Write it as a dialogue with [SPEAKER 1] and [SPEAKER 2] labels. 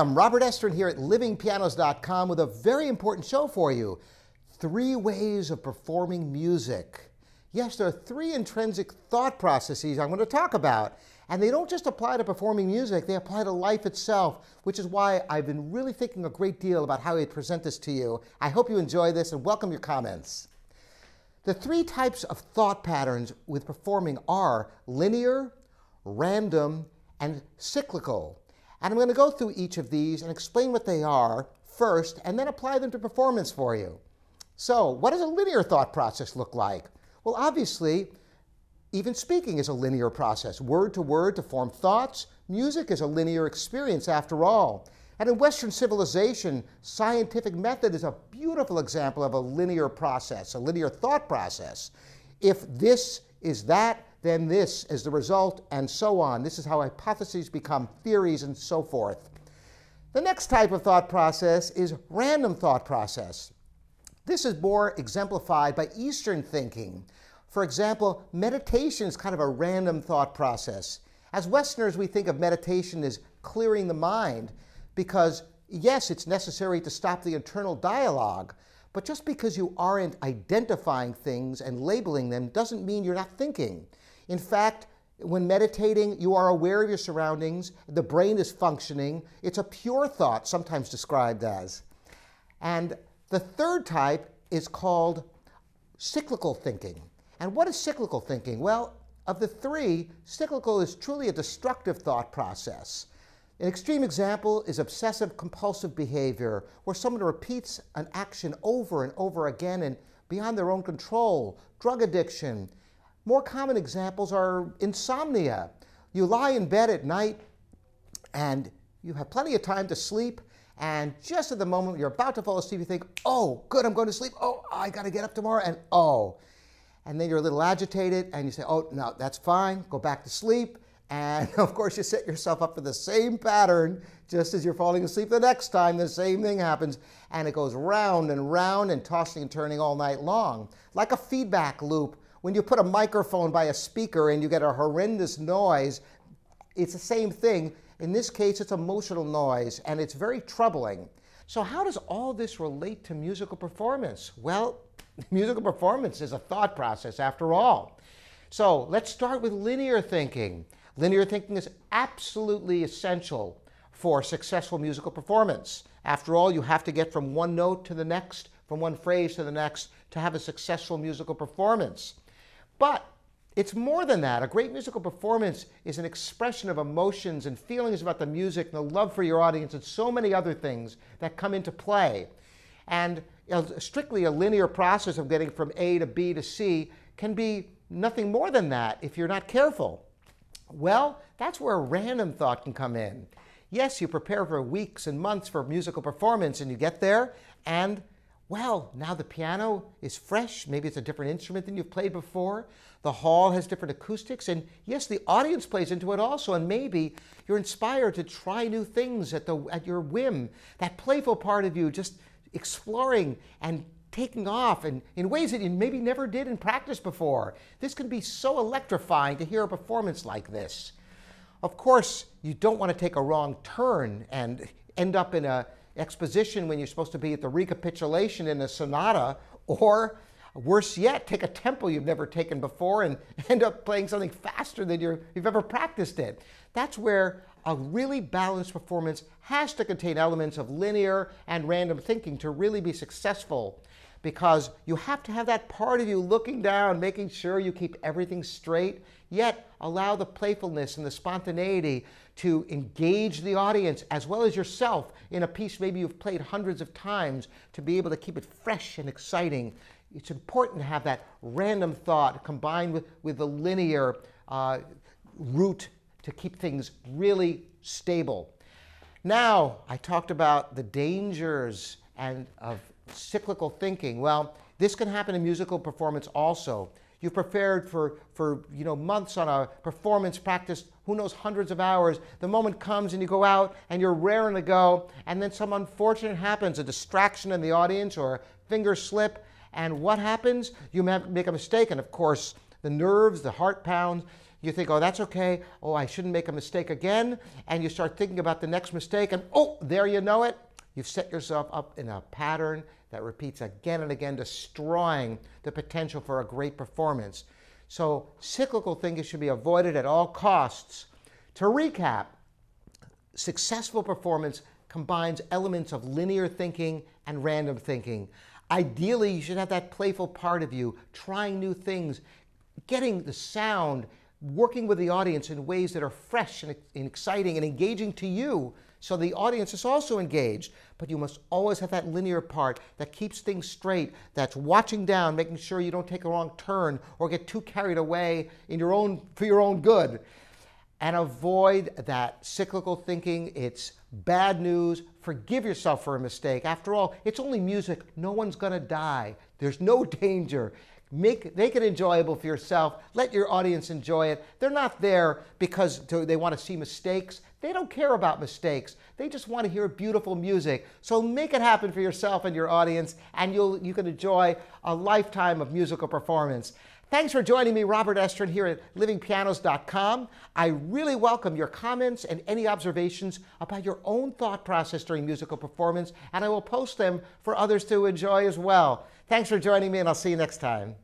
[SPEAKER 1] I'm Robert Estrin here at livingpianos.com with a very important show for you Three Ways of Performing Music. Yes, there are three intrinsic thought processes I'm going to talk about. And they don't just apply to performing music, they apply to life itself, which is why I've been really thinking a great deal about how I present this to you. I hope you enjoy this and welcome your comments. The three types of thought patterns with performing are linear, random, and cyclical. And I'm going to go through each of these and explain what they are first and then apply them to performance for you. So, what does a linear thought process look like? Well, obviously, even speaking is a linear process, word to word to form thoughts. Music is a linear experience after all. And in Western civilization, scientific method is a beautiful example of a linear process, a linear thought process. If this is that, then this is the result, and so on. This is how hypotheses become theories and so forth. The next type of thought process is random thought process. This is more exemplified by Eastern thinking. For example, meditation is kind of a random thought process. As Westerners, we think of meditation as clearing the mind because, yes, it's necessary to stop the internal dialogue, but just because you aren't identifying things and labeling them doesn't mean you're not thinking. In fact, when meditating, you are aware of your surroundings, the brain is functioning. It's a pure thought, sometimes described as. And the third type is called cyclical thinking. And what is cyclical thinking? Well, of the three, cyclical is truly a destructive thought process. An extreme example is obsessive compulsive behavior, where someone repeats an action over and over again and beyond their own control, drug addiction. More common examples are insomnia. You lie in bed at night and you have plenty of time to sleep, and just at the moment you're about to fall asleep, you think, oh, good, I'm going to sleep. Oh, I got to get up tomorrow, and oh. And then you're a little agitated, and you say, oh, no, that's fine, go back to sleep. And of course, you set yourself up for the same pattern just as you're falling asleep the next time. The same thing happens, and it goes round and round and tossing and turning all night long. Like a feedback loop. When you put a microphone by a speaker and you get a horrendous noise, it's the same thing. In this case, it's emotional noise, and it's very troubling. So, how does all this relate to musical performance? Well, musical performance is a thought process after all. So, let's start with linear thinking. Linear thinking is absolutely essential for successful musical performance. After all, you have to get from one note to the next, from one phrase to the next, to have a successful musical performance. But it's more than that. A great musical performance is an expression of emotions and feelings about the music and the love for your audience and so many other things that come into play. And strictly a linear process of getting from A to B to C can be nothing more than that if you're not careful. Well, that's where a random thought can come in. Yes, you prepare for weeks and months for musical performance and you get there and well, now the piano is fresh. Maybe it's a different instrument than you've played before. The hall has different acoustics. And yes, the audience plays into it also. And maybe you're inspired to try new things at, the, at your whim. That playful part of you just exploring and taking off and in ways that you maybe never did in practice before. This can be so electrifying to hear a performance like this. Of course, you don't want to take a wrong turn and end up in a exposition when you're supposed to be at the recapitulation in a sonata or worse yet, take a tempo you've never taken before and end up playing something faster than you have ever practiced it. That's where a really balanced performance has to contain elements of linear and random thinking to really be successful because you have to have that part of you looking down, making sure you keep everything straight, yet allow the playfulness and the spontaneity to engage the audience as well as yourself in a piece maybe you've played hundreds of times to be able to keep it fresh and exciting. It's important to have that random thought combined with, with the linear uh, route to keep things really stable. Now, I talked about the dangers and of cyclical thinking. Well, this can happen in musical performance also. You've prepared for, for you know, months on a performance, practice, who knows hundreds of hours. The moment comes and you go out and you're raring to go, and then some unfortunate happens, a distraction in the audience or a finger slip, and what happens? You make a mistake, and of course, the nerves, the heart pounds, You think, oh, that's okay. Oh, I shouldn't make a mistake again. And you start thinking about the next mistake, and oh, there you know it. You've set yourself up in a pattern that repeats again and again, destroying the potential for a great performance. So, cyclical thinking should be avoided at all costs. To recap, successful performance combines elements of linear thinking and random thinking. Ideally, you should have that playful part of you, trying new things, getting the sound, working with the audience in ways that are fresh and, exciting and engaging to you so the audience is also engaged. But you must always have that linear part that keeps things straight, that's watching down, making sure you don't take a wrong turn or get too carried away in your own, for your own good and avoid that cyclical thinking. It's bad news. Forgive yourself for a mistake. After all, it's only music. No one's going to die. There's no danger. Make, make it enjoyable for yourself. Let your audience enjoy it. They're not there because they want to see mistakes. They don't care about mistakes. They just want to hear beautiful music. So make it happen for yourself and your audience, and you'll, you can enjoy a lifetime of musical performance. Thanks for joining me, Robert Estrin, here at livingpianos.com. I really welcome your comments and any observations about your own thought process during musical performance, and I will post them for others to enjoy as well. Thanks for joining me, and I'll see you next time.